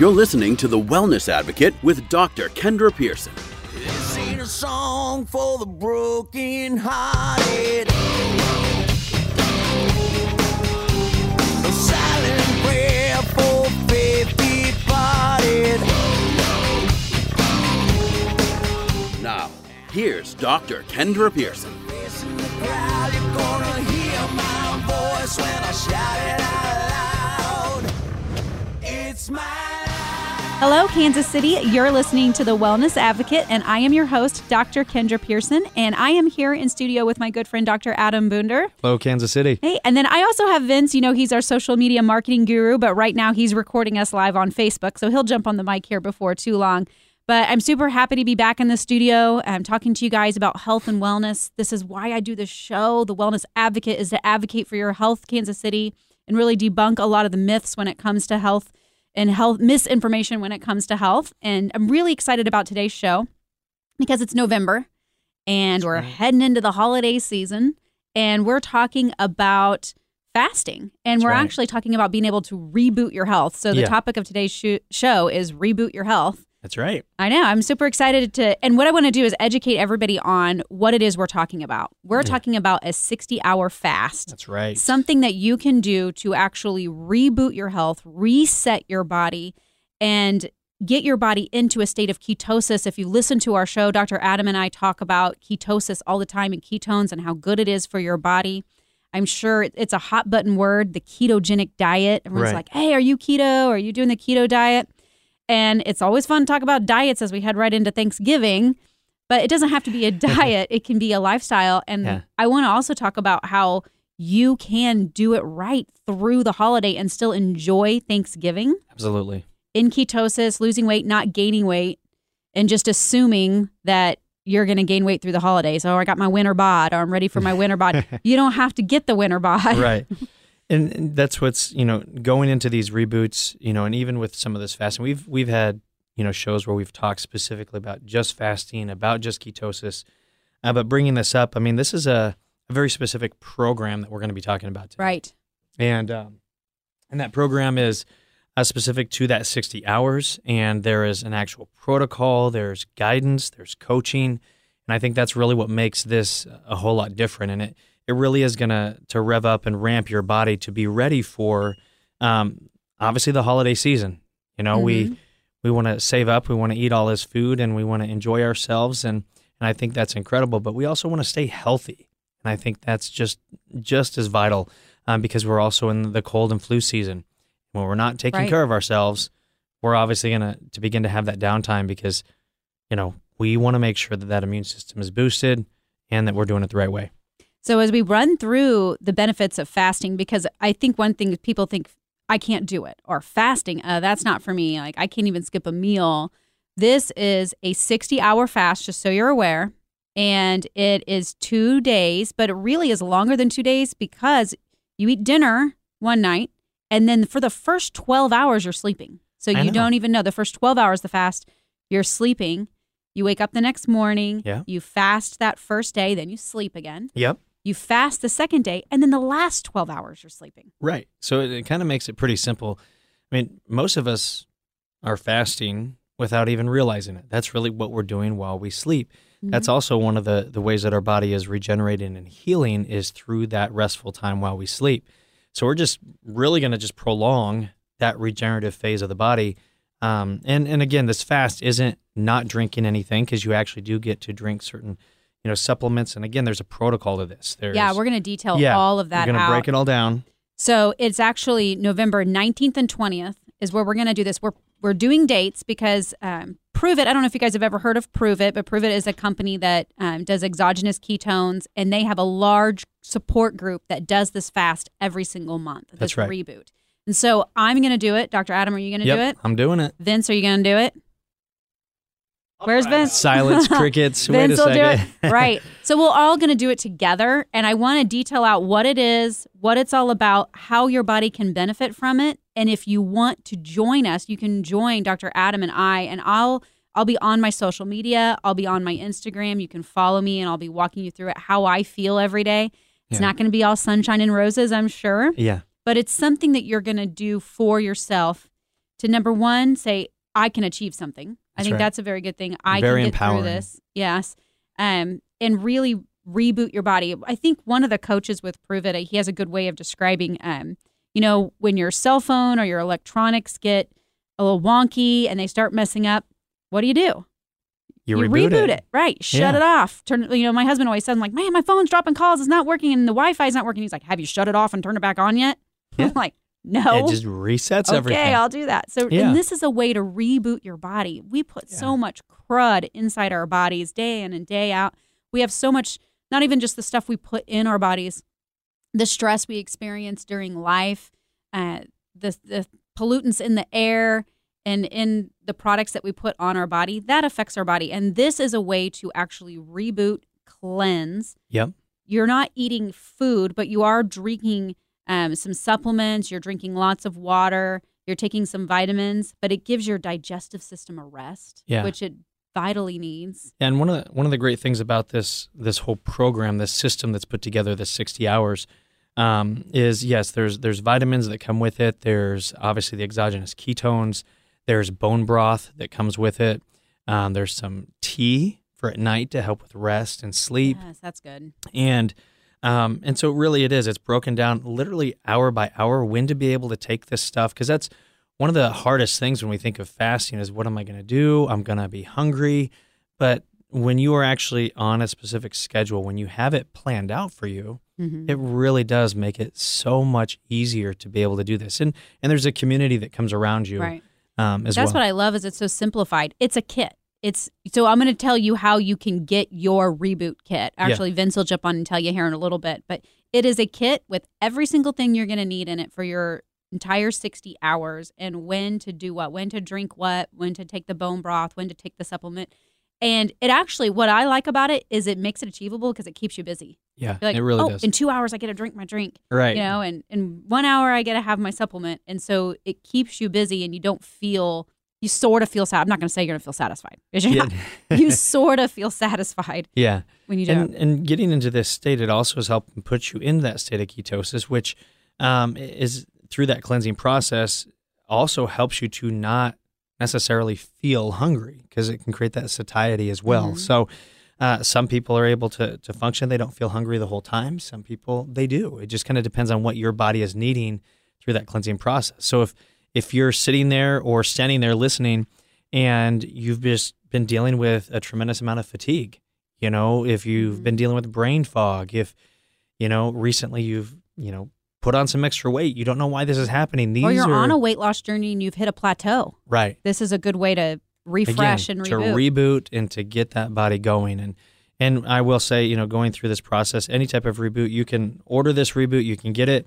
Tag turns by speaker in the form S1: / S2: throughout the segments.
S1: You're listening to The Wellness Advocate with Dr. Kendra Pearson.
S2: This ain't a song for the broken hearted. A silent prayer for faith departed.
S1: Now, here's Dr. Kendra Pearson.
S2: In the crowd, you're gonna hear my voice when I shout it out loud. It's my
S3: Hello, Kansas City. You're listening to The Wellness Advocate, and I am your host, Dr. Kendra Pearson, and I am here in studio with my good friend, Dr. Adam Boonder.
S4: Hello, Kansas City.
S3: Hey, and then I also have Vince. You know, he's our social media marketing guru, but right now he's recording us live on Facebook, so he'll jump on the mic here before too long. But I'm super happy to be back in the studio. I'm talking to you guys about health and wellness. This is why I do this show. The Wellness Advocate is to advocate for your health, Kansas City, and really debunk a lot of the myths when it comes to health and health misinformation when it comes to health. And I'm really excited about today's show because it's November and we're mm-hmm. heading into the holiday season and we're talking about fasting and
S4: That's
S3: we're
S4: right.
S3: actually talking about being able to reboot your health. So the
S4: Yeah.
S3: topic of today's sho- show is reboot your health.
S4: That's right.
S3: I know. I'm super excited to, and what I want to do is educate everybody on what it is we're talking about. We're talking about a 60 hour fast
S4: That's right.
S3: something that you can do to actually reboot your health, reset your body, and get your body into a state of ketosis. If you listen to our show, Dr. Adam and I talk about ketosis all the time and ketones and how good it is for your body. I'm sure it's a hot button word, the ketogenic diet. Everyone's
S4: Right.
S3: like, hey, are you keto? Are you doing the keto diet? And it's always fun to talk about diets as we head right into Thanksgiving, but it doesn't have to be a diet, it can be a lifestyle. And
S4: Yeah.
S3: I want to also talk about how you can do it right through the holiday and still enjoy Thanksgiving
S4: Absolutely.
S3: in ketosis, losing weight, not gaining weight, and just assuming that you're going to gain weight through the holidays. Oh, I got my winter bod, or I'm ready for my winter bod. You don't have to get the winter bod.
S4: right. And, that's what's you know going into these reboots, you know, and even with some of this fasting, we've we've had you know shows where we've talked specifically about just fasting, about just ketosis, uh, but bringing this up, I mean, this is a, a very specific program that we're going to be talking about today.
S3: Right.
S4: and um, and that program is uh, specific to that 60 hours and there is an actual protocol there's guidance there's coaching and i think that's really what makes this a whole lot different and it, it really is going to to rev up and ramp your body to be ready for um, obviously the holiday season you know we we want to save up we want to eat all this food and we want to enjoy ourselves and and i think that's incredible but we also want to stay healthy and i think that's just just as vital um, because we're also in the cold and flu season. When we're not taking
S3: Right.
S4: care of ourselves, we're obviously going to to begin to have that downtime because, you know, we want to make sure that that immune system is boosted and that we're doing it the right way.
S3: So as we run through the benefits of fasting, because I think one thing is people think I can't do it or fasting, uh, that's not for me. Like I can't even skip a meal. This is a 60 hour fast, just so you're aware. And it is two days, but it really is longer than two days because you eat dinner one night and then for the first 12 hours you're sleeping. So
S4: I
S3: you
S4: know.
S3: don't even know the first 12 hours the fast, you're sleeping. You wake up the next morning,
S4: Yeah.
S3: you fast that first day, then you sleep again.
S4: Yep.
S3: You fast the second day, and then the last 12 hours you're sleeping.
S4: Right. So it, it kind of makes it pretty simple. I mean, most of us are fasting without even realizing it. That's really what we're doing while we sleep. That's also one of the, the ways that our body is regenerating and healing is through that restful time while we sleep. So we're just really going to just prolong that regenerative phase of the body. Um, and and again, this fast isn't not drinking anything because you actually do get to drink certain, you know, supplements. And again, there's a protocol to this. There's
S3: yeah, we're going to detail
S4: yeah,
S3: all of that
S4: We're gonna break it all down.
S3: So it's actually November 19th and 20th is where we're going to do this. We're we're doing dates because um, Pruvit. I don't know if you guys have ever heard of Pruvit, but Pruvit is a company that um, does exogenous ketones, and they have a large support group that does this fast every single month.
S4: That's
S3: this
S4: right.
S3: Reboot. And so I'm going to do it. Dr. Adam, are you going to
S4: Yep,
S3: do it?
S4: I'm doing it.
S3: Vince, are you going to do it? Where's Vince?
S4: Silence, crickets. Wait
S3: Vince
S4: a
S3: will do
S4: second.
S3: it. right. So we're all going to do it together. And I want to detail out what it is, what it's all about, how your body can benefit from it. And if you want to join us, you can join Dr. Adam and I. And I'll I'll be on my social media. I'll be on my Instagram. You can follow me and I'll be walking you through it, how I feel every day. It's
S4: Yeah.
S3: not going to be all sunshine and roses, I'm sure
S4: yeah.
S3: but it's something that you're going to do for yourself to number one, say, I can achieve something. I think
S4: right.
S3: that's a very good thing. I
S4: Very
S3: can get
S4: empowering.
S3: through this. Yes. Um, and really reboot your body. I think one of the coaches with Pruvit, he has a good way of describing, um, you know, when your cell phone or your electronics get a little wonky and they start messing up, what do you do?
S4: You, reboot,
S3: it. right? Shut
S4: Yeah.
S3: it off. Turn. You know, my husband always said, "I'm like, man, my phone's dropping calls. It's not working, and the Wi-Fi's not working." He's like, "Have you shut it off and turned it back on yet?"
S4: Yeah.
S3: I'm like, "No."
S4: It just resets
S3: okay,
S4: everything.
S3: Okay, I'll do that. So,
S4: Yeah.
S3: and this is a way to reboot your body. We put so much crud inside our bodies day in and day out. We have so much, not even just the stuff we put in our bodies, the stress we experience during life, uh, the the pollutants in the air and in the products that we put on our body that affects our body. And this is a way to actually reboot, cleanse,
S4: Yep.
S3: you're not eating food, but you are drinking um, some supplements, you're drinking lots of water, you're taking some vitamins, but it gives your digestive system a rest,
S4: Yeah.
S3: which it vitally needs.
S4: And one of the, one of the great things about this this whole program, this system that's put together, this sixty hours, um, is yes, there's there's vitamins that come with it. There's obviously the exogenous ketones. There's bone broth that comes with it. Um, there's some tea for at night to help with rest and sleep.
S3: Yes, that's good.
S4: and um, and so really it is it's broken down literally hour by hour when to be able to take this stuff because that's one of the hardest things when we think of fasting is what am i going to do i'm going to be hungry but when you are actually on a specific schedule when you have it planned out for you
S3: Mhm.
S4: it really does make it so much easier to be able to do this and and there's a community that comes around you
S3: Right.
S4: um, as
S3: That's
S4: well
S3: what I love is it's so simplified. It's a kit. It's so I'm going to tell you how you can get your reboot kit. Actually, Vince will jump on and tell you here in a little bit, but it is a kit with every single thing you're going to need in it for your entire 60 hours and when to do what, when to drink what, when to take the bone broth, when to take the supplement. And it actually, what I like about it is it makes it achievable because it keeps you busy.
S4: yeah
S3: like,
S4: it really
S3: oh,
S4: does
S3: in two hours I get to drink my drink
S4: right
S3: you know and in one hour i get to have my supplement and so it keeps you busy and you don't feel you sort of feel sad i'm not going to say you're going to feel satisfied.
S4: Yeah.
S3: you sort of feel satisfied
S4: yeah
S3: when you don't
S4: and, and getting into this state, it also has helped put you in that state of ketosis, which um, is through that cleansing process also helps you to not necessarily feel hungry because it can create that satiety as well.
S3: Mhm.
S4: So uh, some people are able to, to function. They don't feel hungry the whole time. Some people, they do. It just kind of depends on what your body is needing through that cleansing process. So if, if you're sitting there or standing there listening and you've just been dealing with a tremendous amount of fatigue, you know, if you've mm-hmm. been dealing with brain fog, if, you know, recently you've, you know, put on some extra weight, you don't know why this is happening. These
S3: or you're
S4: are
S3: on a weight loss journey and you've hit a plateau
S4: right.
S3: this is a good way to refresh
S4: Again,
S3: and
S4: to
S3: reboot
S4: reboot and to get that body going. And and I will say, you know, going through this process, any type of reboot, you can order this reboot, you can get it.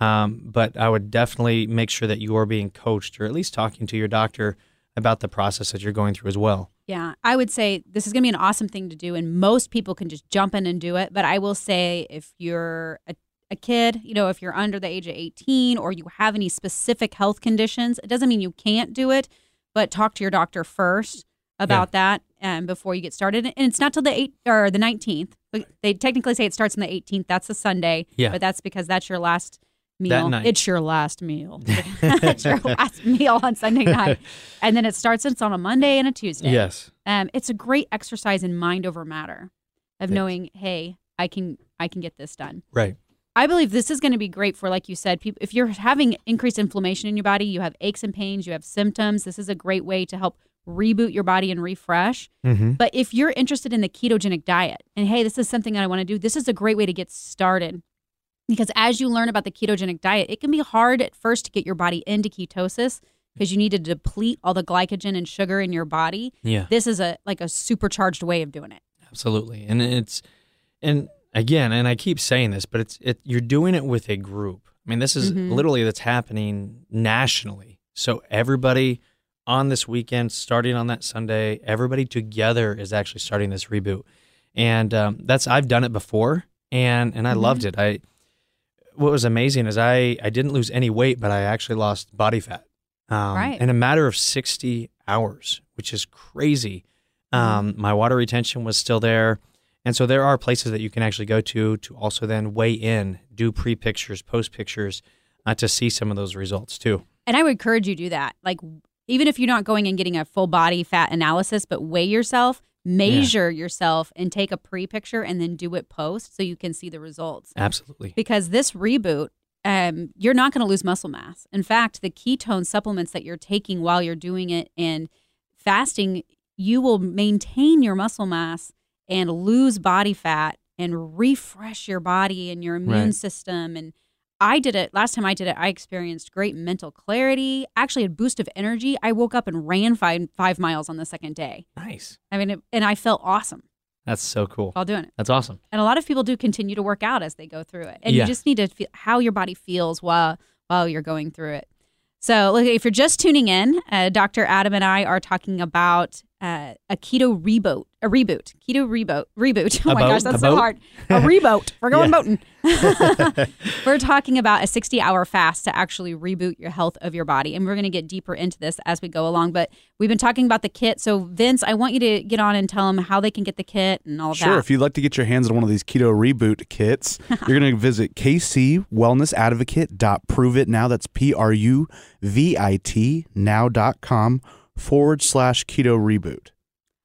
S4: Um, but I would definitely make sure that you are being coached or at least talking to your doctor about the process that you're going through as well.
S3: Yeah, I would say this is going to be an awesome thing to do, and most people can just jump in and do it. But I will say, if you're a, a kid, you know, if you're under the age of 18 or you have any specific health conditions, it doesn't mean you can't do it, but talk to your doctor first about that um, before you get started. And it's not till the eight or the 19th. But They technically say it starts on the 18th. That's a Sunday.
S4: Yeah.
S3: But that's because that's your last meal.
S4: night.
S3: It's your last meal. it's your last meal on Sunday night. And then it starts, it's on a Monday and a Tuesday.
S4: Yes.
S3: Um, it's a great exercise in mind over matter of
S4: Yes.
S3: knowing, hey, I can I can get this done.
S4: Right.
S3: I believe this is going to be great for, like you said, people. If you're having increased inflammation in your body, you have aches and pains, you have symptoms. This is a great way to help reboot your body and refresh.
S4: Mm-hmm.
S3: But if you're interested in the ketogenic diet, and hey, this is something that I want to do, this is a great way to get started. Because as you learn about the ketogenic diet, it can be hard at first to get your body into ketosis because you need to deplete all the glycogen and sugar in your body.
S4: Yeah.
S3: This is a like a supercharged way of doing it.
S4: Absolutely. And it's and again, and I keep saying this, but it's it you're doing it with a group. I mean, this is
S3: Mhm.
S4: literally that's happening nationally. So everybody on this weekend, starting on that Sunday, everybody together is actually starting this reboot. And um, that's I've done it before, and and I
S3: Mhm.
S4: loved it. I what was amazing is I I didn't lose any weight, but I actually lost body fat. Um,
S3: Right.
S4: In a matter of sixty hours, which is crazy. Um, my water retention was still there. And so there are places that you can actually go to to also then weigh in, do pre pictures, post pictures uh, to see some of those results too.
S3: And I would encourage you to do that. Like, even if you're not going and getting a full body fat analysis, but weigh yourself, measure yourself, and take a pre picture and then do it post so you can see the results.
S4: Absolutely.
S3: Because this reboot, um, you're not going to lose muscle mass. In fact, the ketone supplements that you're taking while you're doing it and fasting, you will maintain your muscle mass and lose body fat and refresh your body and your immune
S4: Right.
S3: system. And I did it last time I did it. I experienced great mental clarity, actually a boost of energy. I woke up and ran five five miles on the second day.
S4: Nice.
S3: I mean, it, and I felt awesome
S4: That's so cool.
S3: while doing it.
S4: That's awesome.
S3: And a lot of people do continue to work out as they go through it. And
S4: Yeah.
S3: you just need to feel how your body feels while while you're going through it. So, look, if you're just tuning in, uh, Dr. Adam and I are talking about uh, a keto reboot, a reboot, keto reboot, reboot. Oh
S4: A
S3: my
S4: boat?
S3: gosh, that's so
S4: boat?
S3: hard. A reboot. We're going boating. we're talking about a 60 hour fast to actually reboot your health of your body. And we're going to get deeper into this as we go along. But we've been talking about the kit. So, Vince, I want you to get on and tell them how they can get the kit and all of
S5: Sure.
S3: that.
S5: If you'd like to get your hands on one of these keto reboot kits, you're going to visit kcwellnessadvocate.prove it now. That's P R U V I T now.com forward slash keto reboot.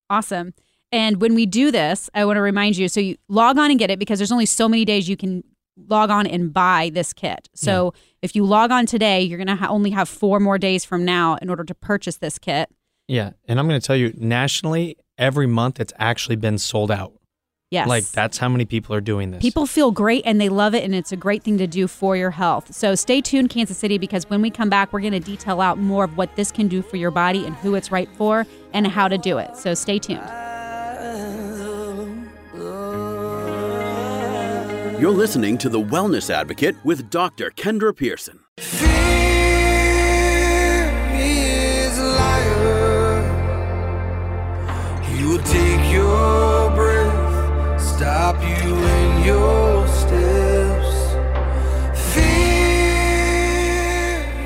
S3: Awesome. And when we do this, I want to remind you so you log on and get it because there's only so many days you can log on and buy this kit. So if you log on today, you're going to ha- only have four more days from now in order to purchase this kit.
S4: Yeah. And I'm going to tell you, nationally, every month it's actually been sold out.
S3: Yes.
S4: Like that's how many people are doing this.
S3: People feel great and they love it, and it's a great thing to do for your health. So stay tuned, Kansas City, because when we come back, we're going to detail out more of what this can do for your body and who it's right for and how to do it. So stay tuned.
S1: You're listening to The Wellness Advocate with Dr. Kendra Pearson.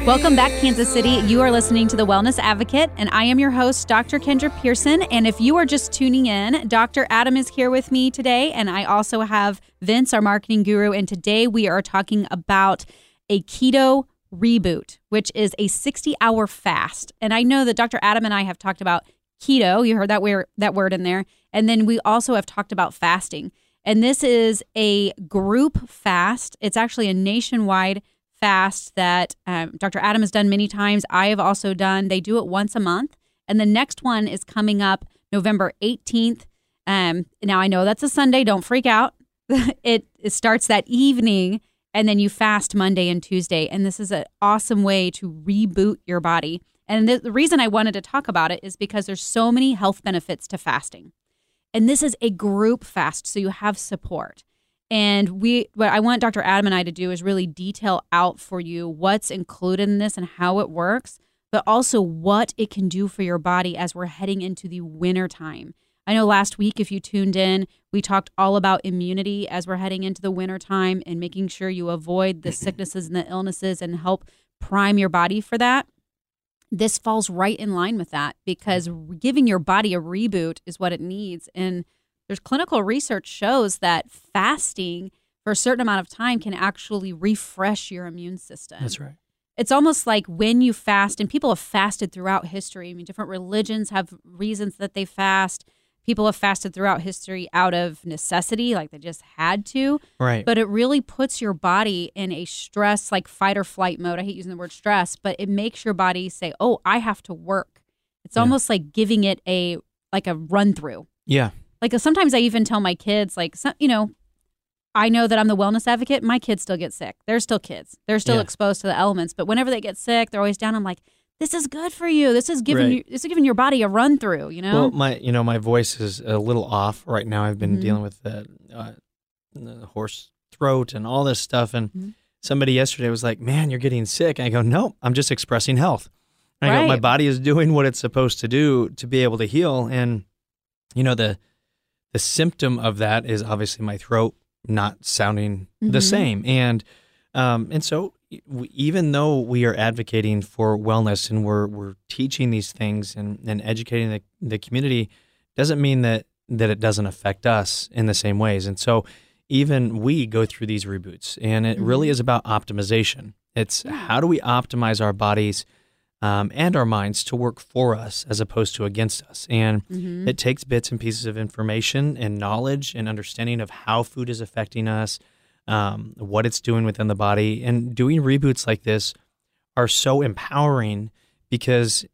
S3: Welcome back, Kansas City. You are listening to The Wellness Advocate, and I am your host, Dr. Kendra Pearson. And if you are just tuning in, Dr. Adam is here with me today, and I also have Vince, our marketing guru. And today we are talking about a keto reboot, which is a 60 hour fast. And I know that Dr. Adam and I have talked about keto. You heard that word, that word in there. And then we also have talked about fasting. And this is a group fast. It's actually a nationwide fast that um, Dr. Adam has done many times. I have also done. They do it once a month, and the next one is coming up November 18th. Um, now I know that's a Sunday. Don't freak out. it, it starts that evening, and then you fast Monday and Tuesday. And this is an awesome way to reboot your body. And the, the reason I wanted to talk about it is because there's so many health benefits to fasting. And this is a group fast, so you have support. And we, what I want Dr. Adam and I to do is really detail out for you what's included in this and how it works, but also what it can do for your body as we're heading into the winter time. I know last week, if you tuned in, we talked all about immunity as we're heading into the winter time and making sure you avoid the mm-hmm. sicknesses and the illnesses and help prime your body for that. This falls right in line with that because mm-hmm. giving your body a reboot is what it needs. And there's clinical research shows that fasting for a certain amount of time can actually refresh your immune system.
S4: That's right.
S3: It's almost like when you fast, and people have fasted throughout history. I mean, different religions have reasons that they fast. People have fasted throughout history out of necessity, like they just had to.
S4: Right.
S3: But it really puts your body in a stress, like fight or flight mode. I hate using the word stress, but it makes your body say, "Oh, I have to work." It's
S4: Yeah.
S3: almost like giving it a like a run through.
S4: yeah.
S3: Like sometimes I even tell my kids, like, some, you know, I know that I'm the wellness advocate. My kids still get sick. They're still kids. They're still
S4: Yeah.
S3: exposed to the elements. But whenever they get sick, they're always down. I'm like, this is good for you. This is giving
S4: Right.
S3: you. This is giving your body a run through. You know.
S4: Well, my you know my voice is a little off right now. I've been
S3: Mhm.
S4: dealing with the, uh, the hoarse throat and all this stuff. And
S3: Mhm.
S4: somebody yesterday was like, "Man, you're getting sick." And I go, "No, I'm just expressing health." And I go, "My body is doing what it's supposed to do to be able to heal." And you know the the symptom of that is obviously my throat not sounding the
S3: Mhm.
S4: same. And um, and so even though we are advocating for wellness and we're we're teaching these things and, and educating the, the community, doesn't mean that that it doesn't affect us in the same ways. And so even we go through these reboots, and it really
S3: Mhm.
S4: is about optimization. It's how do we optimize our bodies um, and our minds to work for us as opposed to against us. And
S3: Mm-hmm.
S4: it takes bits and pieces of information and knowledge and understanding of how food is affecting us, um, what it's doing within the body. And doing reboots like this are so empowering because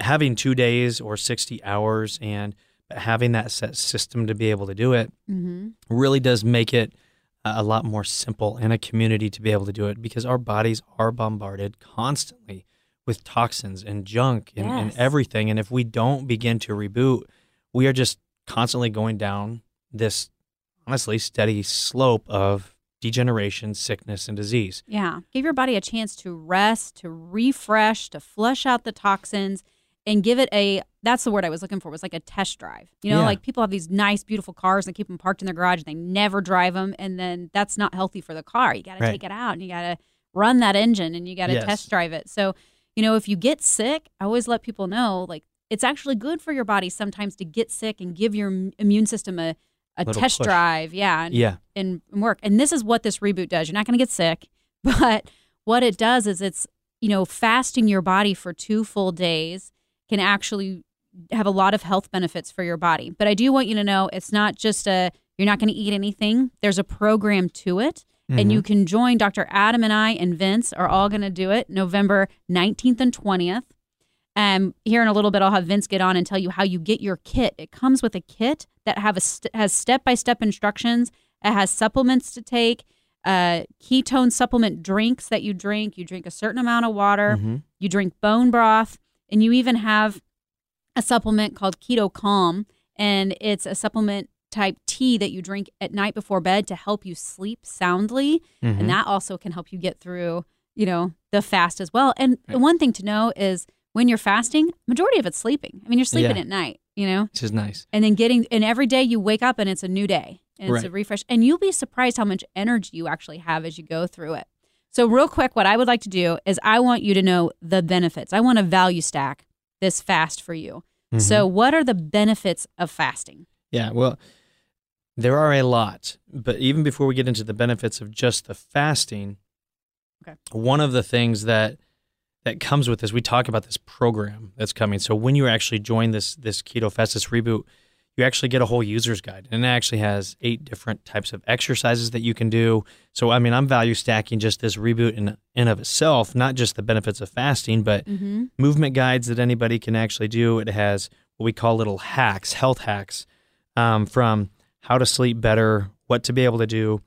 S4: having two days or 60 hours and having that set system to be able to do it
S3: Mm-hmm.
S4: really does make it a a lot more simple and a community to be able to do it because our bodies are bombarded constantly with toxins and junk and, and everything. And if we don't begin to reboot, we are just constantly going down this honestly steady slope of degeneration, sickness, and disease.
S3: Yeah. Give your body a chance to rest, to refresh, to flush out the toxins and give it a that's the word I was looking for was like a test drive. You know,
S4: Yeah.
S3: like people have these nice beautiful cars and keep them parked in their garage and they never drive them and then that's not healthy for the car. You got to
S4: Right.
S3: take it out and you got to run that engine and you got to
S4: Yes.
S3: test drive it. So, you know, if you get sick, I always let people know like it's actually good for your body sometimes to get sick and give your immune system a a
S4: Little
S3: test
S4: push.
S3: drive. Yeah. And,
S4: Yeah.
S3: and work. And this is what this reboot does. You're not going to get sick, but what it does is it's, you know, fasting your body for two full days can actually have a lot of health benefits for your body. But I do want you to know it's not just a, you're not going to eat anything. There's a program to it. And you can join Dr. Adam and I and Vince are all going to do it November 19th and 20th. Um, here in a little bit, I'll have Vince get on and tell you how you get your kit. It comes with a kit that have a st- has step by step instructions. It has supplements to take, uh, ketone supplement drinks that you drink. You drink a certain amount of water.
S4: Mhm.
S3: You drink bone broth, and you even have a supplement called Keto Calm, and it's a supplement type tea that you drink at night before bed to help you sleep soundly,
S4: Mhm.
S3: and that also can help you get through, you know, the fast as well. And
S4: Right.
S3: one thing to know is when you're fasting, majority of it's sleeping. I mean, you're sleeping
S4: Yeah.
S3: at night, you know,
S4: Which is nice.
S3: and then getting and every day you wake up and it's a new day and it's a refresh and you'll be surprised how much energy you actually have as you go through it so real quick what i would like to do is i want you to know the benefits i want to value stack this fast for you
S4: Mm-hmm.
S3: so what are the benefits of fasting
S4: Yeah, well, there are a lot, but even before we get into the benefits of just the fasting,
S3: Okay.
S4: one of the things that that comes with this, we talk about this program that's coming. So when you actually join this this keto fast, this reboot, you actually get a whole user's guide, and it actually has eight different types of exercises that you can do. So I mean, I'm value stacking just this reboot in in of itself, not just the benefits of fasting, but
S3: mm-hmm.
S4: movement guides that anybody can actually do. It has what we call little hacks, health hacks, um, from how to sleep better, what to be able to do,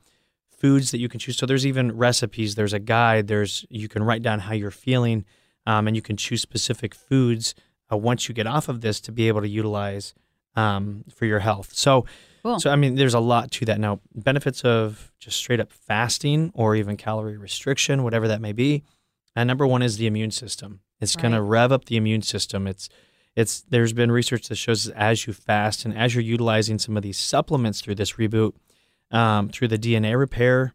S4: foods that you can choose. So there's even recipes. There's a guide. There's you can write down how you're feeling, um, and you can choose specific foods uh, once you get off of this to be able to utilize um, for your health. So.
S3: Cool.
S4: So I mean, there's a lot to that. Now, benefits of just straight up fasting or even calorie restriction, whatever that may be. And number one is the immune system. It's going to rev up the immune system. It's it's there's been research that shows as you fast and as you're utilizing some of these supplements through this reboot, um, through the DNA repair,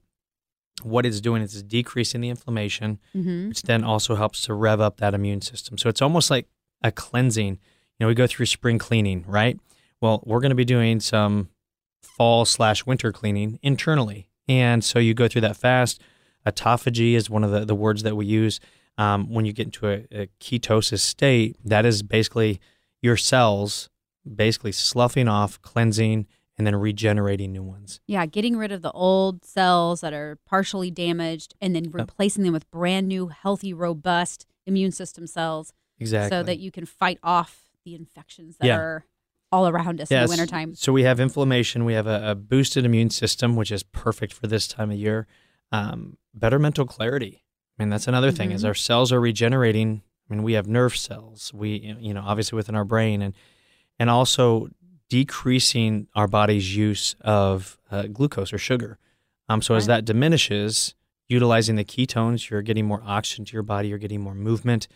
S4: what it's doing is decreasing the inflammation,
S3: Mm-hmm.
S4: which then also helps to rev up that immune system. So it's almost like a cleansing. You know, we go through spring cleaning, right? Well, we're going to be doing some fall slash winter cleaning internally. And so you go through that fast. Autophagy is one of the, the words that we use. Um, when you get into a, a ketosis state, that is basically your cells basically sloughing off, cleansing, and then regenerating new ones.
S3: yeah getting rid of the old cells that are partially damaged and then replacing them with brand new healthy robust immune system cells
S4: Exactly.
S3: so that you can fight off the infections that
S4: Yeah.
S3: are all around us in the wintertime.
S4: So we have inflammation. We have a, a boosted immune system, which is perfect for this time of year. Um, better mental clarity. I mean, that's another thing. As
S3: Mhm.
S4: our cells are regenerating, I mean, we have nerve cells. We, you know, obviously within our brain, and and also decreasing our body's use of uh, glucose or sugar. Um, so as that diminishes, utilizing the ketones, you're getting more oxygen to your body. You're getting more movement.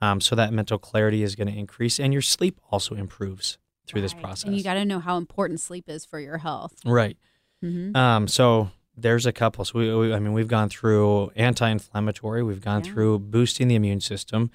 S4: Um, so that mental clarity is going to increase, and your sleep also improves through this process.
S3: And you got to know how important sleep is for your health.
S4: Right.
S3: Mm-hmm.
S4: Um, so there's a couple. So we, we I mean, we've gone through anti-inflammatory. We've gone
S3: Yeah.
S4: through boosting the immune system.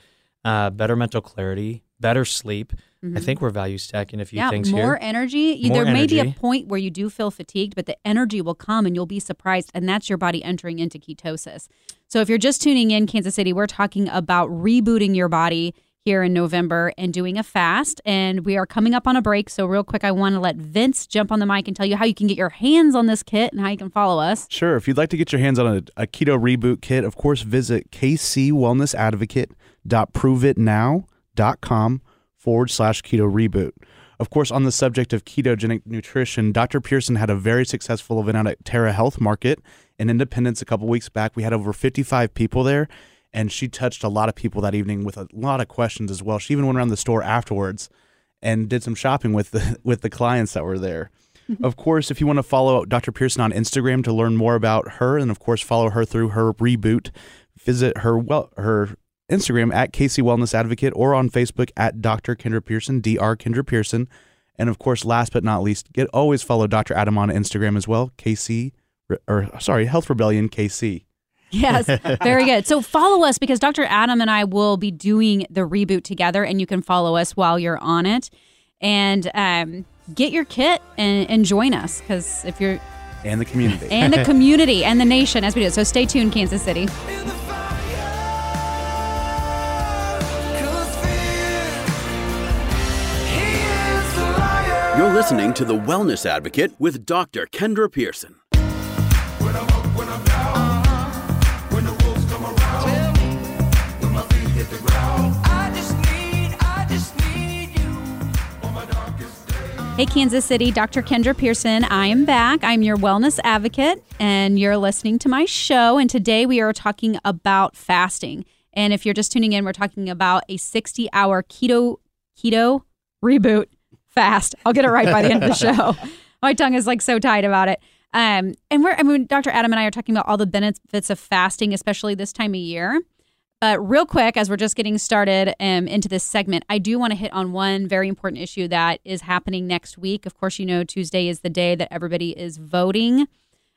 S4: uh, better mental clarity, better sleep. I think we're value stacking a few
S3: Mm-hmm. yeah,
S4: things
S3: more
S4: here.
S3: energy.
S4: More
S3: there may be a point where you do feel fatigued, but the energy will come and you'll be surprised. And that's your body entering into ketosis. So if you're just tuning in, Kansas City, we're talking about rebooting your body here in November and doing a fast. And we are coming up on a break. So, real quick, I want to let Vince jump on the mic and tell you how you can get your hands on this kit and how you can follow us.
S5: Sure. If you'd like to get your hands on a, a keto reboot kit, of course, visit kcwellnessadvocate.pruvitnow.com forward slash keto reboot. Of course, on the subject of ketogenic nutrition, Dr. Pearson had a very successful event out at Terra Health Market in Independence a couple weeks back. We had over 55 people there, and she touched a lot of people that evening with a lot of questions as well. She even went around the store afterwards and did some shopping with the with the clients that were there. Mm-hmm. of course, if you want to follow Dr. Pearson on Instagram to learn more about her, and of course follow her through her reboot, visit her well her Instagram at KC Wellness Advocate or on Facebook at Dr. Kendra Pearson, Dr. Kendra Pearson. And of course, last but not least, get always follow Dr. Adam on Instagram as well, KC or sorry, Health Rebellion KC.
S3: Yes, very good. So follow us because Dr. Adam and I will be doing the reboot together, and you can follow us while you're on it. And um, get your kit and, and join us because if you're
S5: And the community.
S3: and the community and the nation as we do. So stay tuned, Kansas City.
S2: in the fire. 'Cause fear, he is a liar.
S1: You're listening to The Wellness Advocate with Dr. Kendra Pearson.
S2: When I'm up, when I'm
S3: Hey, Kansas City, Dr. Kendra Pearson. I am back. I'm your wellness advocate, and you're listening to my show. And today we are talking about fasting. And if you're just tuning in, we're talking about a 60 hour keto keto reboot fast. I'll get it right by the end of the show. My tongue is like so tight about it. Um, and we're, I mean, Dr. Adam and I are talking about all the benefits of fasting, especially this time of year. But real quick, as we're just getting started um, into this segment, I do want to hit on one very important issue that is happening next week. Of course, you know Tuesday is the day that everybody is voting.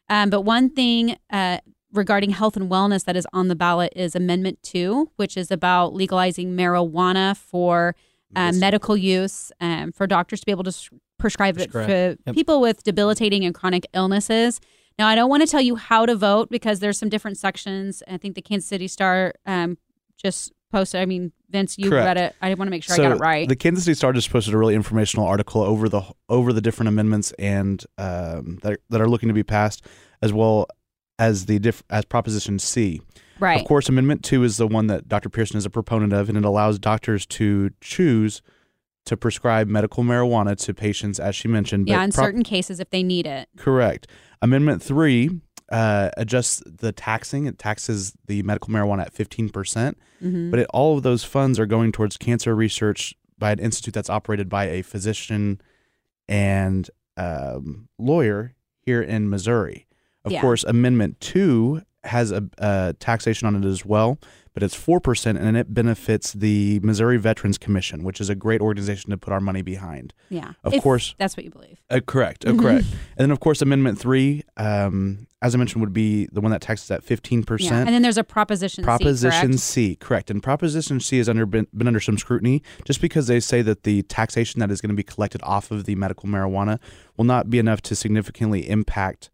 S3: Um, but one thing uh, regarding health and wellness that is on the ballot is Amendment 2, which is about legalizing marijuana for uh, medical use um, for doctors to be able to s- prescribe it for
S4: Yep.
S3: people with debilitating and chronic illnesses. Now, I don't want to tell you how to vote because there's some different sections. I think the Kansas City Star um, just posted. I mean, Vince, you
S5: Correct.
S3: read it. I want to make sure I got it right.
S5: The Kansas City Star just posted a really informational article over the over the different amendments and um, that are, that are looking to be passed, as well as the diff, as Proposition C.
S3: right.
S5: Of course, Amendment Two is the one that Dr. Pearson is a proponent of, and it allows doctors to choose to prescribe medical marijuana to patients, as she mentioned.
S3: yeah,
S5: but
S3: in
S5: prop-
S3: certain cases if they need it.
S5: Correct. Amendment three uh, adjusts the taxing. It taxes the medical marijuana at fifteen percent,
S3: Mhm.
S5: but it, all of those funds are going towards cancer research by an institute that's operated by a physician and um, lawyer here in Missouri. Of
S3: Yeah.
S5: course, Amendment two has a, a taxation on it as well, but it's four percent, and it benefits the Missouri Veterans Commission, which is a great organization to put our money behind.
S3: Yeah.
S5: Of course.
S3: That's what you believe.
S5: Uh, correct. Uh, correct. And then, of course, Amendment three, um, as I mentioned, would be the one that taxes at fifteen
S3: Yeah.
S5: percent.
S3: And then there's a proposition
S5: Proposition
S3: C.
S5: C, correct. And Proposition C has under been, been under some scrutiny just because they say that the taxation that is going to be collected off of the medical marijuana will not be enough to significantly impact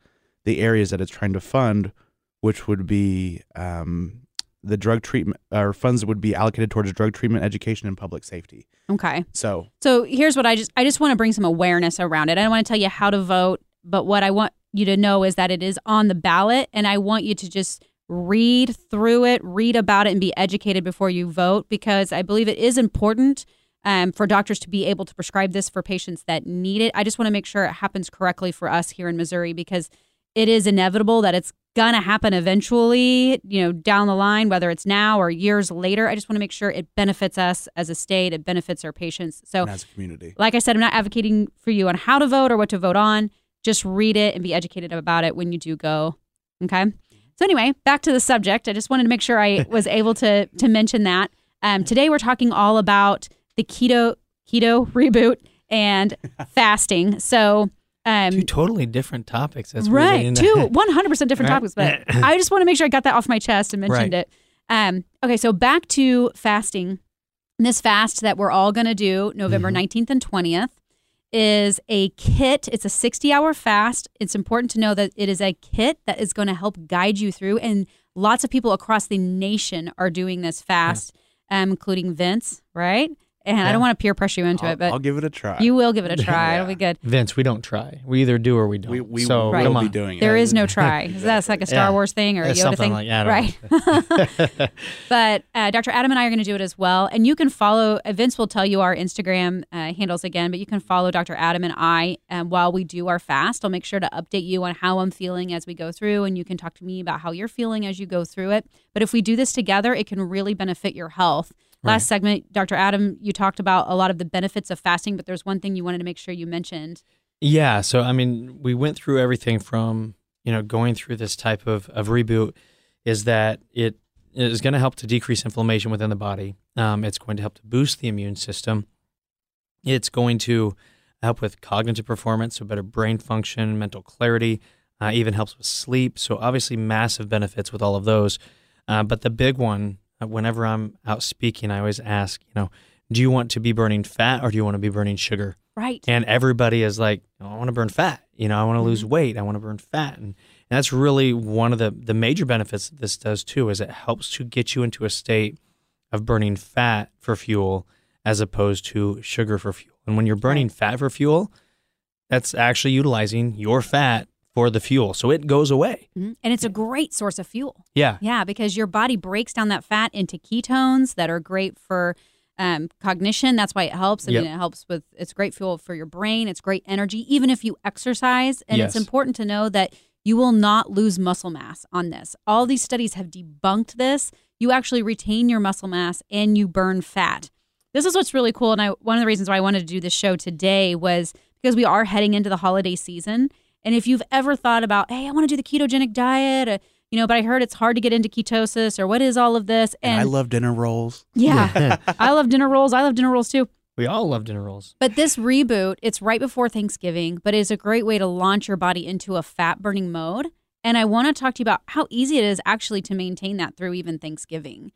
S5: the areas that it's trying to fund, which would be um, the drug treatment or funds would be allocated towards drug treatment, education, and public safety.
S3: Okay.
S5: So,
S3: So here's what I just I just want to bring some awareness around it. I don't want to tell you how to vote, but what I want you to know is that it is on the ballot and I want you to just read through it, read about it and be educated before you vote because I believe it is important um, for doctors to be able to prescribe this for patients that need it. I just want to make sure it happens correctly for us here in Missouri because it is inevitable that it's gonna happen eventually, you know, down the line, whether it's now or years later. I just want to make sure it benefits us as a state, it benefits our patients. So
S5: and as a community.
S3: like I said, I'm not advocating for you on how to vote or what to vote on. Just read it and be educated about it when you do go. Okay. So anyway, back to the subject. I just wanted to make sure I was able to to mention that. Um, today we're talking all about the keto keto reboot and fasting. So um,
S4: Two totally different topics. That's
S3: right, two 100 percent different
S4: Right.
S3: topics, but I just want to make sure I got that off my chest and mentioned
S4: Right.
S3: it. Um, okay, so back to fasting. this fast that we're all going to do November
S4: Mm-hmm.
S3: 19th and 20th is a kit. It's a 60 hour fast. It's important to know that it is a kit that is going to help guide you through. And lots of people across the nation are doing this fast, um, including Vince, right? And I don't want to peer pressure you into
S5: I'll,
S3: it, but
S5: I'll give it a try.
S3: you will give it a try. It'll be good.
S4: Vince, we don't try. We either do or we don't.
S5: we we
S4: so
S5: will
S3: Right.
S4: come
S5: be doing
S3: There
S5: it.
S3: is no try. That's like a Star
S4: Yeah.
S3: Wars thing or a
S4: It's
S3: Yoda
S4: something
S3: thing,
S4: like- I
S3: right? but uh, Dr. Adam and I are going to do it as well, and you can follow. uh, Vince will tell you our Instagram uh, handles again, but you can follow Dr. Adam and I um, while we do our fast. I'll make sure to update you on how I'm feeling as we go through, and you can talk to me about how you're feeling as you go through it. But if we do this together, it can really benefit your health. Last segment, Dr. Adam, you talked about a lot of the benefits of fasting, but there's one thing you wanted to make sure you mentioned.
S4: Yeah. So, I mean, we went through everything from, you know, going through this type of, of reboot is that it is going to help to decrease inflammation within the body. Um, it's going to help to boost the immune system. It's going to help with cognitive performance, so better brain function, mental clarity, uh, even helps with sleep. So, obviously, massive benefits with all of those. Uh, but the big one, Uh, whenever I'm out speaking, I always ask, you know, do you want to be burning fat or do you want to be burning sugar?
S3: Right.
S4: and everybody is like, "Oh, I want to burn fat. You know, I want to lose mm-hmm. weight. I want to burn fat, and, and that's really one of the the major benefits that this does too. Is it helps to get you into a state of burning fat for fuel as opposed to sugar for fuel. And when you're burning fat for fuel, that's actually utilizing your fat for the fuel, so it goes away.
S3: Mhm. And it's a great source of fuel.
S4: Yeah,
S3: Yeah, because your body breaks down that fat into ketones that are great for um, cognition. That's why it helps. I
S4: Yep.
S3: mean, it helps with it's great fuel for your brain. It's great energy, even if you exercise. And it's important to know that you will not lose muscle mass on this. All these studies have debunked this. You actually retain your muscle mass and you burn fat. This is what's really cool. And I, one of the reasons why I wanted to do this show today was because we are heading into the holiday season. And if you've ever thought about, hey, I want to do the ketogenic diet, uh, you know, but I heard it's hard to get into ketosis or what is all of this?
S5: And I love dinner rolls.
S3: yeah, I love dinner rolls. I love dinner rolls too.
S4: we all love dinner rolls.
S3: But this reboot, it's right before Thanksgiving, but it's a great way to launch your body into a fat burning mode. And I want to talk to you about how easy it is actually to maintain that through even Thanksgiving.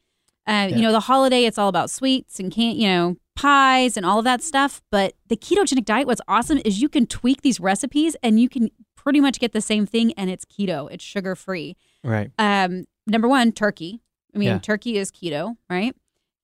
S3: Uh, You know, the holiday, it's all about sweets and can't, you know pies and all of that stuff. But the ketogenic diet, what's awesome is you can tweak these recipes and you can pretty much get the same thing, and it's keto. It's sugar free
S4: Right.
S3: um, number one, turkey. I mean,
S4: Yeah.
S3: turkey is keto, right?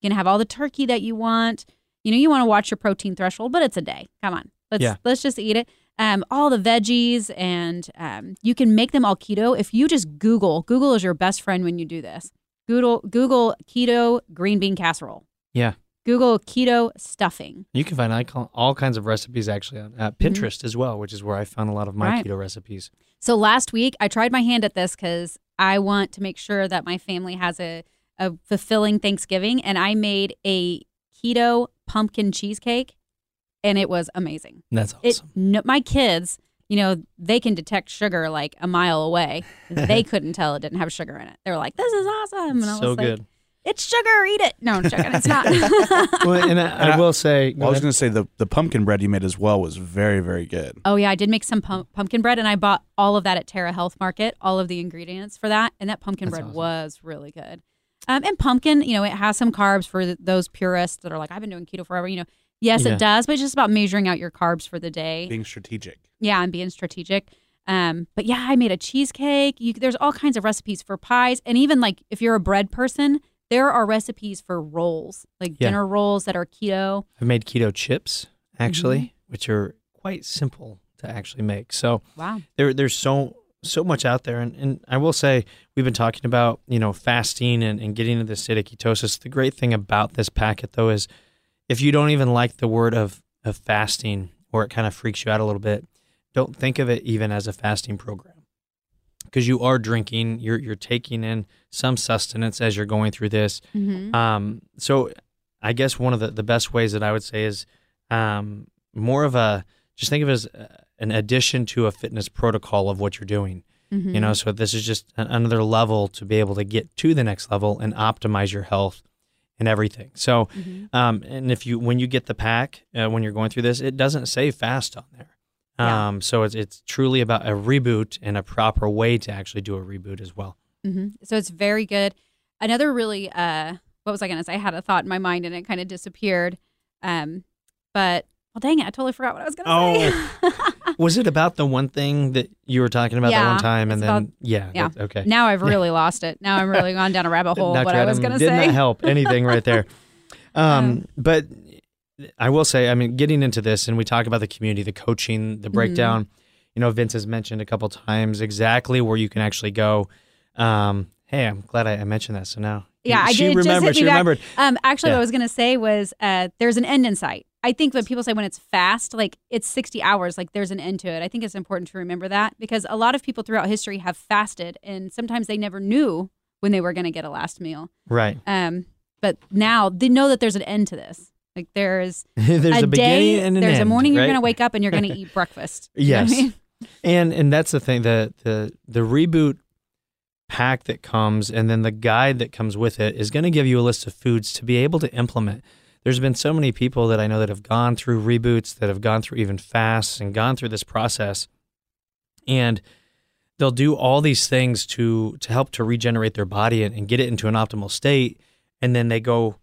S3: You can have all the turkey that you want. You know, you want to watch your protein threshold, but it's a day. Come on, let's
S4: Yeah.
S3: let's just eat it. Um, all the veggies, and um, you can make them all keto if you just Google. Google is your best friend when you do this. Google Google keto green bean casserole.
S4: Yeah.
S3: Google keto stuffing.
S4: You can find all kinds of recipes actually on uh, Pinterest as well, which is where I found a lot of my
S3: Mm-hmm. Right.
S4: keto recipes.
S3: So last week I tried my hand at this because I want to make sure that my family has a, a fulfilling Thanksgiving, and I made a keto pumpkin cheesecake, and it was amazing.
S4: That's
S3: It
S4: awesome.
S3: no, my kids, you know, they can detect sugar like a mile away. they couldn't tell it didn't have sugar in it. They were like, "This is awesome!" And I was
S4: so
S3: like,
S4: good.
S3: "It's sugar, eat it." No, I'm joking. It's not.
S4: well, and I, I will say,
S5: Well, I was going to say the, the pumpkin bread you made as well was very, very good.
S3: Oh yeah, I did make some pum- pumpkin bread, and I bought all of that at Terra Health Market, all of the ingredients for that, and that pumpkin
S4: That's
S3: bread
S4: awesome.
S3: was really good. Um, and pumpkin, you know, it has some carbs for th- those purists that are like, I've been doing keto forever. You know, yes,
S4: Yeah.
S3: it does, but it's just about measuring out your carbs for the day.
S5: Being strategic.
S3: Yeah, and being strategic. Um, but yeah, I made a cheesecake. You, there's all kinds of recipes for pies, and even like if you're a bread person, there are recipes for rolls, like
S4: Yeah.
S3: dinner rolls that are keto.
S4: I've made keto chips actually,
S3: Mm-hmm.
S4: which are quite simple to actually make. So
S3: Wow.
S4: there there's so so much out there and, and I will say we've been talking about, you know, fasting and, and getting into the state of ketosis. The great thing about this packet though is if you don't even like the word of, of fasting or it kind of freaks you out a little bit, don't think of it even as a fasting program. Because you are drinking, you're you're taking in some sustenance as you're going through this.
S3: Mm-hmm.
S4: Um, so I guess one of the, the best ways that I would say is um, more of a just think of it as uh, an addition to a fitness protocol of what you're doing.
S3: Mm-hmm.
S4: You know, so this is just an, another level to be able to get to the next level and optimize your health and everything. So,
S3: Mhm.
S4: um, and if you when you get the pack uh, when you're going through this, it doesn't say fast on there.
S3: Yeah.
S4: Um, so it's it's truly about a reboot and a proper way to actually do a reboot as well.
S3: hmm So it's very good. Another really uh, what was I going to say? I had a thought in my mind and it kind of disappeared. Um, but well, dang it, I totally forgot what I was going to say.
S4: Was it about the one thing that you were talking about that one time? And then,
S3: about-
S4: yeah,
S3: yeah.
S4: that- okay.
S3: now I've really lost it. Now I'm really gone down a rabbit hole. What I was going to say did
S4: not help anything right there. Um, but I will say, I mean, getting into this, and we talk about the community, the coaching,
S3: Mm-hmm.
S4: the breakdown. You know, Vince has mentioned a couple times exactly where you can actually go. Um, hey, I'm glad I, I mentioned that. So now,
S3: Yeah, I did.
S4: remembered.
S3: Just
S4: she
S3: back.
S4: remembered.
S3: Um, actually,
S4: Yeah.
S3: what I was going to say was uh, there's an end in sight. I think when people say when it's fast, like it's 60 hours, like there's an end to it. I think it's important to remember that because a lot of people throughout history have fasted, and sometimes they never knew when they were going to get a last meal.
S4: Right.
S3: Um, but now they know that there's an end to this. Like there's
S4: there's a,
S3: a,
S4: beginning
S3: day,
S4: and an
S3: there's a
S4: end,
S3: morning you're
S4: right?
S3: going to wake up and you're going to eat breakfast. You know I
S4: Yes.
S3: mean?
S4: And and that's the thing the the the reboot pack that comes and then the guide that comes with it is going to give you a list of foods to be able to implement. There's been so many people that I know that have gone through reboots, that have gone through even fasts and gone through this process. And they'll do all these things to to help to regenerate their body and, and get it into an optimal state. And then they go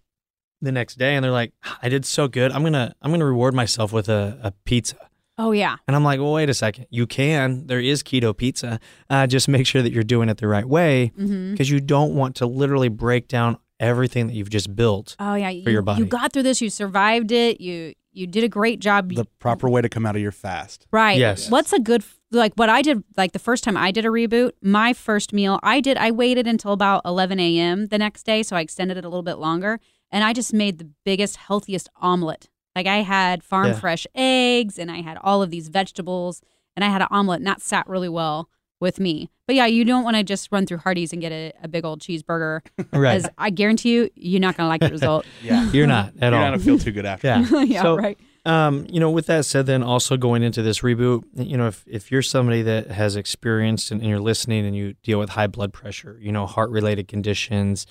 S4: the next day and they're like, I did so good. I'm gonna I'm gonna reward myself with a, a pizza.
S3: Oh yeah.
S4: And I'm like, well, wait a second. You can. There is keto pizza. Uh, just make sure that you're doing it the right way because you don't want to literally break down everything that you've just built.
S3: Oh yeah.
S4: For
S3: you,
S4: your body.
S3: You got through this. You survived it. You you did a great job.
S5: The proper way to come out of your fast.
S3: Right.
S4: Yes.
S3: What's a good like what I did like the first time I did a reboot, my first meal, I did I waited until about 11 a.m. the next day, so I extended it a little bit longer, and I just made the biggest, healthiest omelet. Like I had farm
S4: Yeah.
S3: fresh eggs, and I had all of these vegetables, and I had an omelet, and that sat really well with me. But yeah, you don't want to just run through Hardee's and get a, a big old cheeseburger,
S4: Right.
S3: because I guarantee you, you're not gonna like the result.
S5: Yeah.
S4: You're not at all.
S5: You're not gonna feel too good after.
S4: yeah.
S3: yeah,
S4: So,
S3: right.
S4: Um, you know, with that said, then also going into this reboot, you know, if, if you're somebody that has experienced and, and you're listening and you deal with high blood pressure, you know, heart related conditions,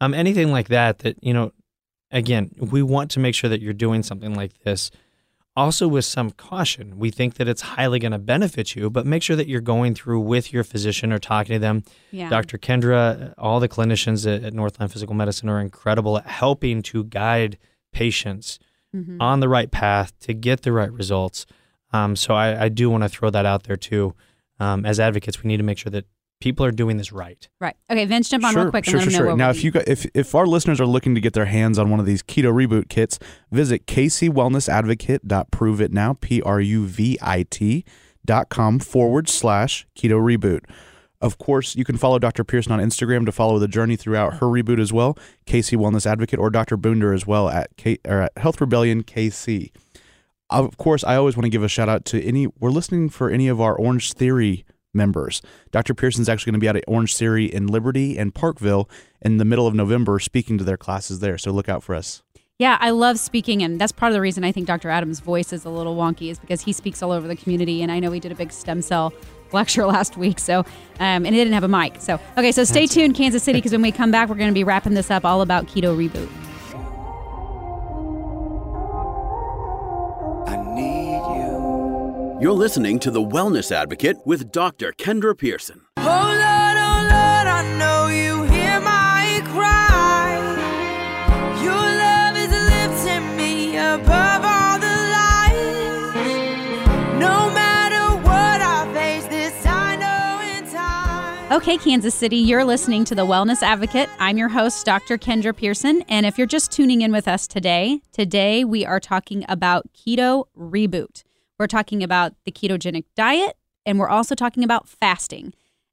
S4: um, anything like that, that, you know, again, we want to make sure that you're doing something like this also with some caution. We think that it's highly going to benefit you, but make sure that you're going through with your physician or talking to them.
S3: Yeah.
S4: Dr. Kendra, all the clinicians at, Northland Physical Medicine are incredible at helping to guide patients
S3: Mhm.
S4: on the right path to get the right results. Um, so I, I do want to throw that out there too. Um, as advocates, we need to make sure that people are doing this right.
S3: Right. Okay, Vince, jump on
S5: sure,
S3: real quick
S5: sure,
S3: let
S5: sure,
S3: know
S5: sure. Now,
S3: we're
S5: if you got, if if our listeners are looking to get their hands on one of these keto reboot kits, visit kcwellnessadvocate.pruvitnow, p r u v i t dot com forward slash keto reboot. Of course, you can follow Dr. Pearson on Instagram to follow the journey throughout her reboot as well, KC Wellness Advocate, or Dr. Boonder as well at K, or at Health Rebellion KC. Of course, I always want to give a shout out to any. We're listening for any of our Orangetheory members. Dr. Pearson's actually going to be out at Orangetheory in Liberty and Parkville in the middle of November, speaking to their classes there. So look out for us.
S3: Yeah, I love speaking, and that's part of the reason I think Dr. Adams' voice is a little wonky, is because he speaks all over the community. And I know he did a big stem cell lecture last week, so um, and he didn't have a mic. So okay, so stay tuned, Kansas City, because when we come back, we're going to be wrapping this up all about keto reboot.
S2: I need you.
S1: You're listening to The Wellness Advocate with Dr. Kendra Pearson.
S2: Oh Lord, oh Lord, I know you hear my cry. Your love is lifting me above all the lies. No matter what I face, this I know in time.
S3: Okay, Kansas City, you're listening to The Wellness Advocate. I'm your host, Dr. Kendra Pearson. And if you're just tuning in with us today, today we are talking about keto reboot. We're talking about the ketogenic diet, and we're also talking about fasting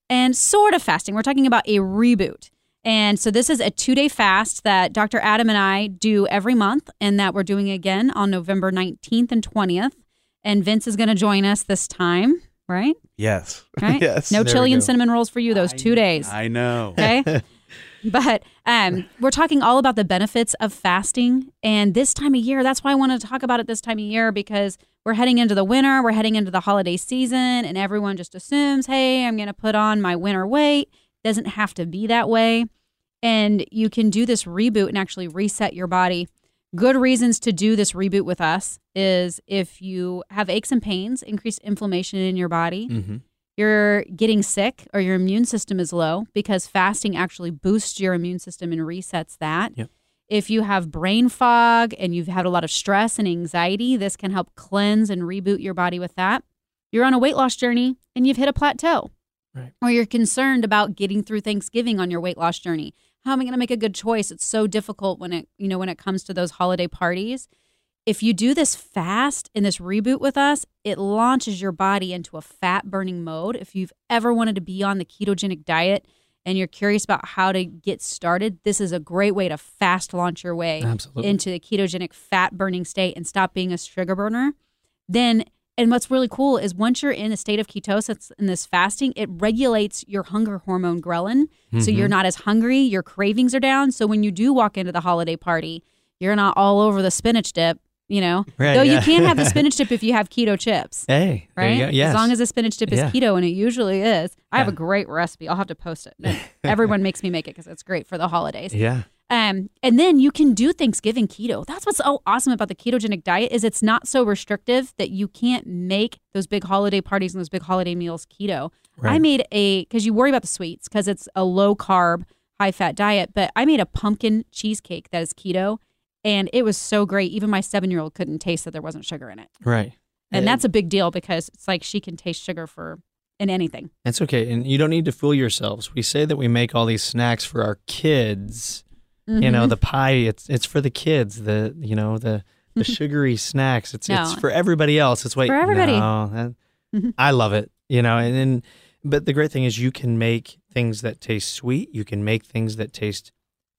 S3: and sort of fasting. We're talking about a reboot. And so this is a two day fast that Dr. Adam and I do every month, and that we're doing again on November 19th and 20th. And Vince is going to join us this time, right?
S5: Yes.
S3: Right?
S5: yes.
S3: No
S4: There
S3: chili and cinnamon rolls for you those two days.
S5: I know.
S3: Okay. but um, we're talking all about the benefits of fasting. And this time of year, that's why I wanted to talk about it this time of year because we're heading into the winter, we're heading into the holiday season, and everyone just assumes, hey, I'm going to put on my winter weight. Doesn't have to be that way. And you can do this reboot and actually reset your body. Good reasons to do this reboot with us is if you have aches and pains, increased inflammation in your body,
S4: Mm-hmm.
S3: you're getting sick or your immune system is low because fasting actually boosts your immune system and resets that.
S4: Yep.
S3: If you have brain fog and you've had a lot of stress and anxiety, this can help cleanse and reboot your body with that. You're on a weight loss journey and you've hit a plateau.
S4: Right.
S3: Or you're concerned about getting through Thanksgiving on your weight loss journey. How am I going to make a good choice? It's so difficult when it, you know, when it comes to those holiday parties. If you do this fast and this reboot with us, it launches your body into a fat burning mode. If you've ever wanted to be on the ketogenic diet and you're curious about how to get started, this is a great way to fast launch your way
S4: Absolutely.
S3: into the ketogenic fat burning state and stop being a sugar burner. Then, and what's really cool is once you're in a state of ketosis in this fasting, it regulates your hunger hormone ghrelin. So
S4: Mm-hmm.
S3: you're not as hungry, your cravings are down. So when you do walk into the holiday party, you're not all over the spinach dip, you know?
S4: Right,
S3: Though you
S4: yeah.
S3: can have the spinach dip if you have keto chips.
S4: Hey, there
S3: Right?
S4: you go. Yes.
S3: As long as the spinach dip is
S4: Yeah.
S3: keto, and it usually is. I have a great recipe. I'll have to post it. Everyone makes me make it because it's great for the holidays.
S4: yeah.
S3: Um, and then you can do Thanksgiving keto. That's what's so awesome about the ketogenic diet is it's not so restrictive that you can't make those big holiday parties and those big holiday meals keto.
S4: Right.
S3: I made a because you worry about the sweets because it's a low carb, high fat diet, but I made a pumpkin cheesecake that is keto, and it was so great. Even my seven year old couldn't taste that there wasn't sugar in it,
S4: Right.
S3: and that's a big deal because it's like she can taste sugar for in anything.
S4: It's okay. And you don't need to fool yourselves. We say that we make all these snacks for our kids. You
S3: Mm-hmm.
S4: know, the pie, it's it's for the kids. The you know, the the sugary snacks. It's it's for everybody else. It's wait
S3: For everybody.
S4: No, that-
S3: Mhm.
S4: I love it. You know, and then but the great thing is you can make things that taste sweet. You can make things that taste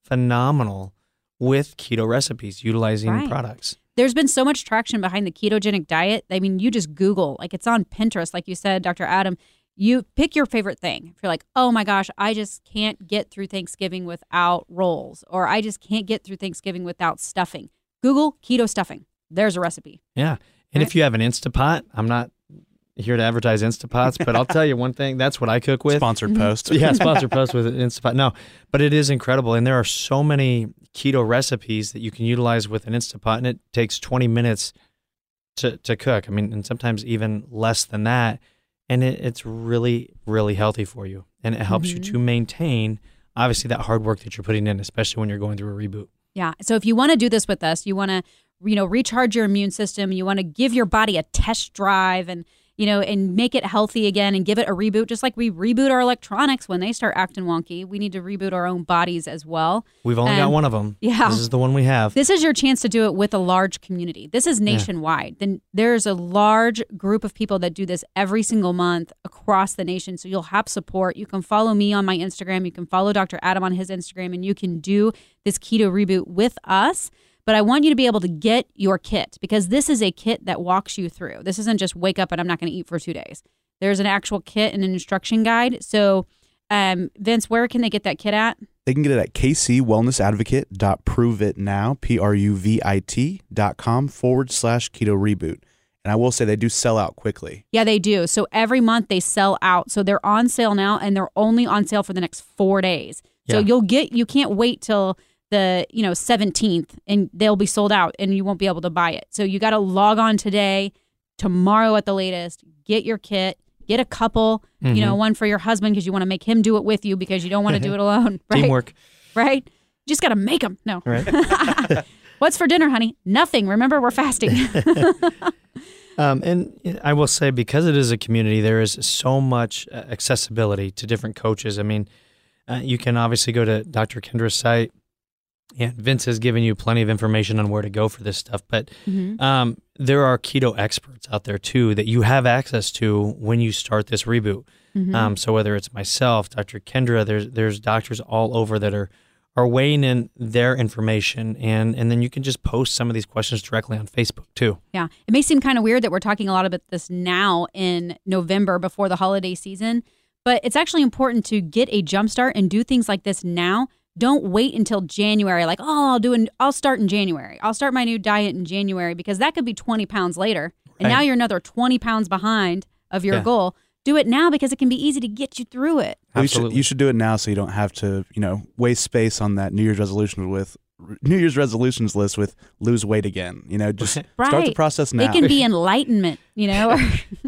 S4: phenomenal with keto recipes utilizing
S3: Right.
S4: products.
S3: there's been so much traction behind the ketogenic diet. I mean, you just Google, like it's on Pinterest, like you said, Dr. Adam. You pick your favorite thing. If you're like, oh my gosh, I just can't get through Thanksgiving without rolls, or I just can't get through Thanksgiving without stuffing. Google keto stuffing. There's a recipe.
S4: Yeah. And
S3: Right.
S4: if you have an Instapot, I'm not here to advertise Instapots, but I'll tell you one thing, that's what I cook with.
S5: Sponsored mm-hmm. post.
S4: yeah, sponsor post with Instapot. No, but it is incredible, and there are so many keto recipes that you can utilize with an Instapot, and it takes 20 minutes to to cook. I mean, and sometimes even less than that, and it, it's really really healthy for you, and it helps you to mm-hmm. maintain obviously that hard work that you're putting in, especially when you're going through a reboot.
S3: Yeah. So if you want to do this with us, you want to, you know, recharge your immune system. You want to give your body a test drive and, you know, and make it healthy again and give it a reboot, just like we reboot our electronics when they start acting wonky. We need to reboot our own bodies as well.
S4: We've only got
S3: Um,
S4: one of them.
S3: yeah.
S4: this is the one we have.
S3: This is your chance to do it with a large community. This is nationwide. Then there's a large group of people that do this every single month across the nation. So you'll have support. You can follow me on my Instagram. You can follow Dr. Adam on his Instagram, and you can do this keto reboot with us. But I want you to be able to get your kit because this is a kit that walks you through. This isn't just wake up and I'm not going to eat for two days. There's an actual kit and an instruction guide. So, um, Vince, where can they get that kit at?
S5: They can get it at kcwellnessadvocate.pruvit P R U V I T dot com forward slash keto reboot. And I will say they do sell out quickly.
S3: Yeah, they do. So every month they sell out. So they're on sale now and they're only on sale for the next 4 days. So
S4: Yeah.
S3: you'll get you can't wait till the, you know, 17th and they'll be sold out and you won't be able to buy it. So you got to log on today, tomorrow at the latest, get your kit, get a couple, you know,
S4: Mm-hmm.
S3: one for your husband because you want to make him do it with you because you don't want to do it alone, right?
S4: Teamwork,
S3: Right? You just got to make them. No.
S4: right?
S3: What's for dinner, honey? Nothing. Remember, we're fasting.
S4: Um, and I will say, because it is a community, there is so much uh, accessibility to different coaches. I mean, uh, you can obviously go to Dr. Kendra's site. Yeah, Vince has given you plenty of information on where to go for this stuff, but
S3: Mhm.
S4: um, there are keto experts out there too that you have access to when you start this reboot.
S3: Mhm.
S4: Um, so whether it's myself, Dr. Kendra, there's there's doctors all over that are are weighing in their information, and and then you can just post some of these questions directly on Facebook too.
S3: Yeah. It may seem kind of weird that we're talking a lot about this now in November before the holiday season, but it's actually important to get a jump start and do things like this now. Don't wait until January, like, oh, I'll do an, I'll start in January. I'll start my new diet in January because that could be 20 pounds later. And now you're another 20 pounds behind of your
S4: Yeah.
S3: goal. Do it now because it can be easy to get you through it.
S5: You should,
S4: Absolutely.
S5: you should do it now so you don't have to, you know, waste space on that New Year's resolution with New Year's resolutions list with lose weight again. You know, just start the process now.
S3: It can be enlightenment, you know. or-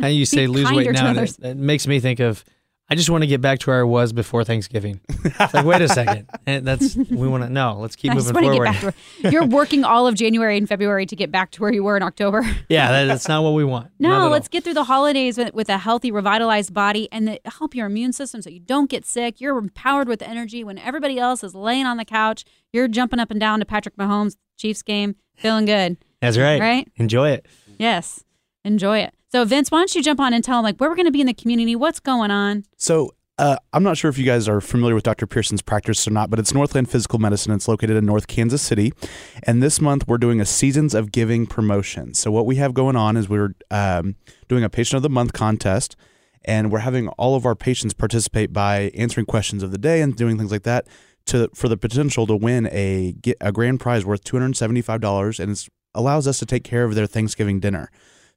S4: And you say lose weight now, it, it makes me think of. I just want to get back to where I was before Thanksgiving. It's like, wait a second, and that's we want to no. Let's keep
S3: I
S4: moving forward.
S3: get back to where you're working all of January and February to get back to where you were in October.
S4: yeah, that, that's not what we want.
S3: No, let's get through the holidays with, with a healthy, revitalized body and the, help your immune system so you don't get sick. You're empowered with energy when everybody else is laying on the couch. You're jumping up and down to Patrick Mahomes Chiefs game, feeling good.
S4: That's right.
S3: Right?
S4: Enjoy it.
S3: Yes, enjoy it. So, Vince, why don't you jump on and tell them like where we're going to be in the community, what's going on?
S5: So uh, I'm not sure if you guys are familiar with Dr. Pearson's practice or not, but it's Northland Physical Medicine. It's located in North Kansas City, and this month we're doing a Seasons of Giving promotion. So what we have going on is we're um, doing a Patient of the Month contest, and we're having all of our patients participate by answering questions of the day and doing things like that to for the potential to win a a grand prize worth two hundred seventy five dollars, and it allows us to take care of their Thanksgiving dinner.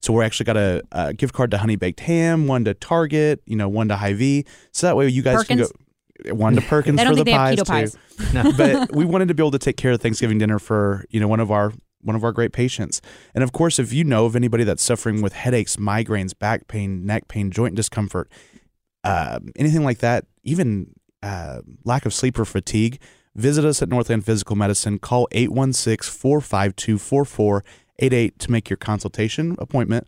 S5: So we're actually got a, a gift card to Honey Baked Ham, one to Target, you know, one to Hy-Vee. So that way you guys
S3: Perkins?
S5: can go one to Perkins
S3: I don't
S5: for
S3: think
S5: the
S3: they have
S5: pies
S3: keto
S5: too.
S3: pies.
S5: but we wanted to be able to take care of Thanksgiving dinner for you know one of our one of our great patients. And of course, if you know of anybody that's suffering with headaches, migraines, back pain, neck pain, joint discomfort, um, anything like that, even uh, lack of sleep or fatigue, visit us at Northland Physical Medicine. Call 816 452 4488 to make your consultation appointment.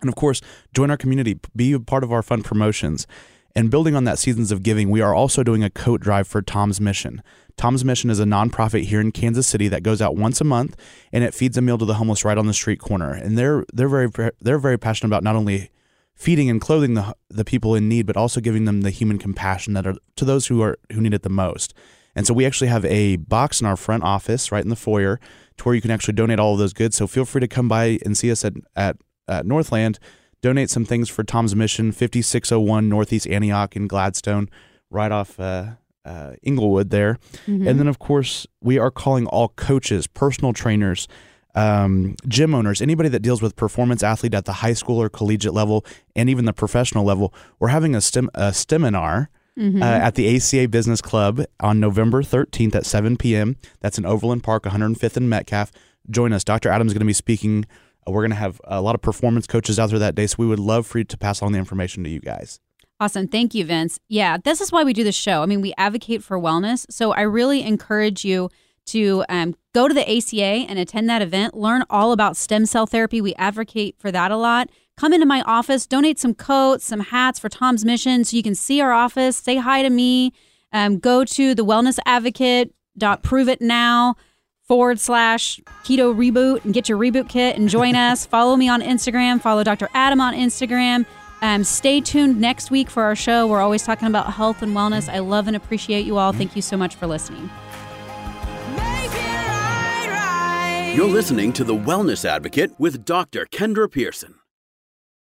S5: And of course, join our community, be a part of our fun promotions. And building on that Seasons of Giving, we are also doing a coat drive for Tom's Mission. Tom's Mission is a nonprofit here in Kansas City that goes out once a month and it feeds a meal to the homeless right on the street corner. And they're they're very they're very passionate about not only feeding and clothing the the people in need, but also giving them the human compassion that are to those who are who need it the most. And so we actually have a box in our front office, right in the foyer, to where you can actually donate all of those goods. So feel free to come by and see us at at, at Northland. Donate some things for Tom's Mission, 5601 Northeast Antioch in Gladstone, right off uh, uh, Englewood there.
S3: Mm-hmm.
S5: And then, of course, we are calling all coaches, personal trainers, um, gym owners, anybody that deals with performance athlete at the high school or collegiate level, and even the professional level. We're having a STEM a seminar
S3: Mm-hmm.
S5: uh, at the ACA Business Club on November 13th at 7 p.m. That's in Overland Park, 105th and Metcalf. Join us. Dr. Adams is going to be speaking. Uh, we're going to have a lot of performance coaches out there that day, so we would love for you to pass on the information to you guys.
S3: Awesome. Thank you, Vince. Yeah, this is why we do the show. I mean, we advocate for wellness. So I really encourage you to um, go to the ACA and attend that event, learn all about stem cell therapy. We advocate for that a lot. Come into my office, donate some coats, some hats for Tom's Mission so you can see our office, say hi to me. Um, go to the wellness advocate dot prove it now forward slash keto reboot and get your reboot kit and join us. Follow me on Instagram. Follow Dr. Adam on Instagram. Um, stay tuned next week for our show. We're always talking about health and wellness. I love and appreciate you all. Thank you so much for listening.
S2: Right, right.
S1: You're listening to The Wellness Advocate with Dr. Kendra Pearson.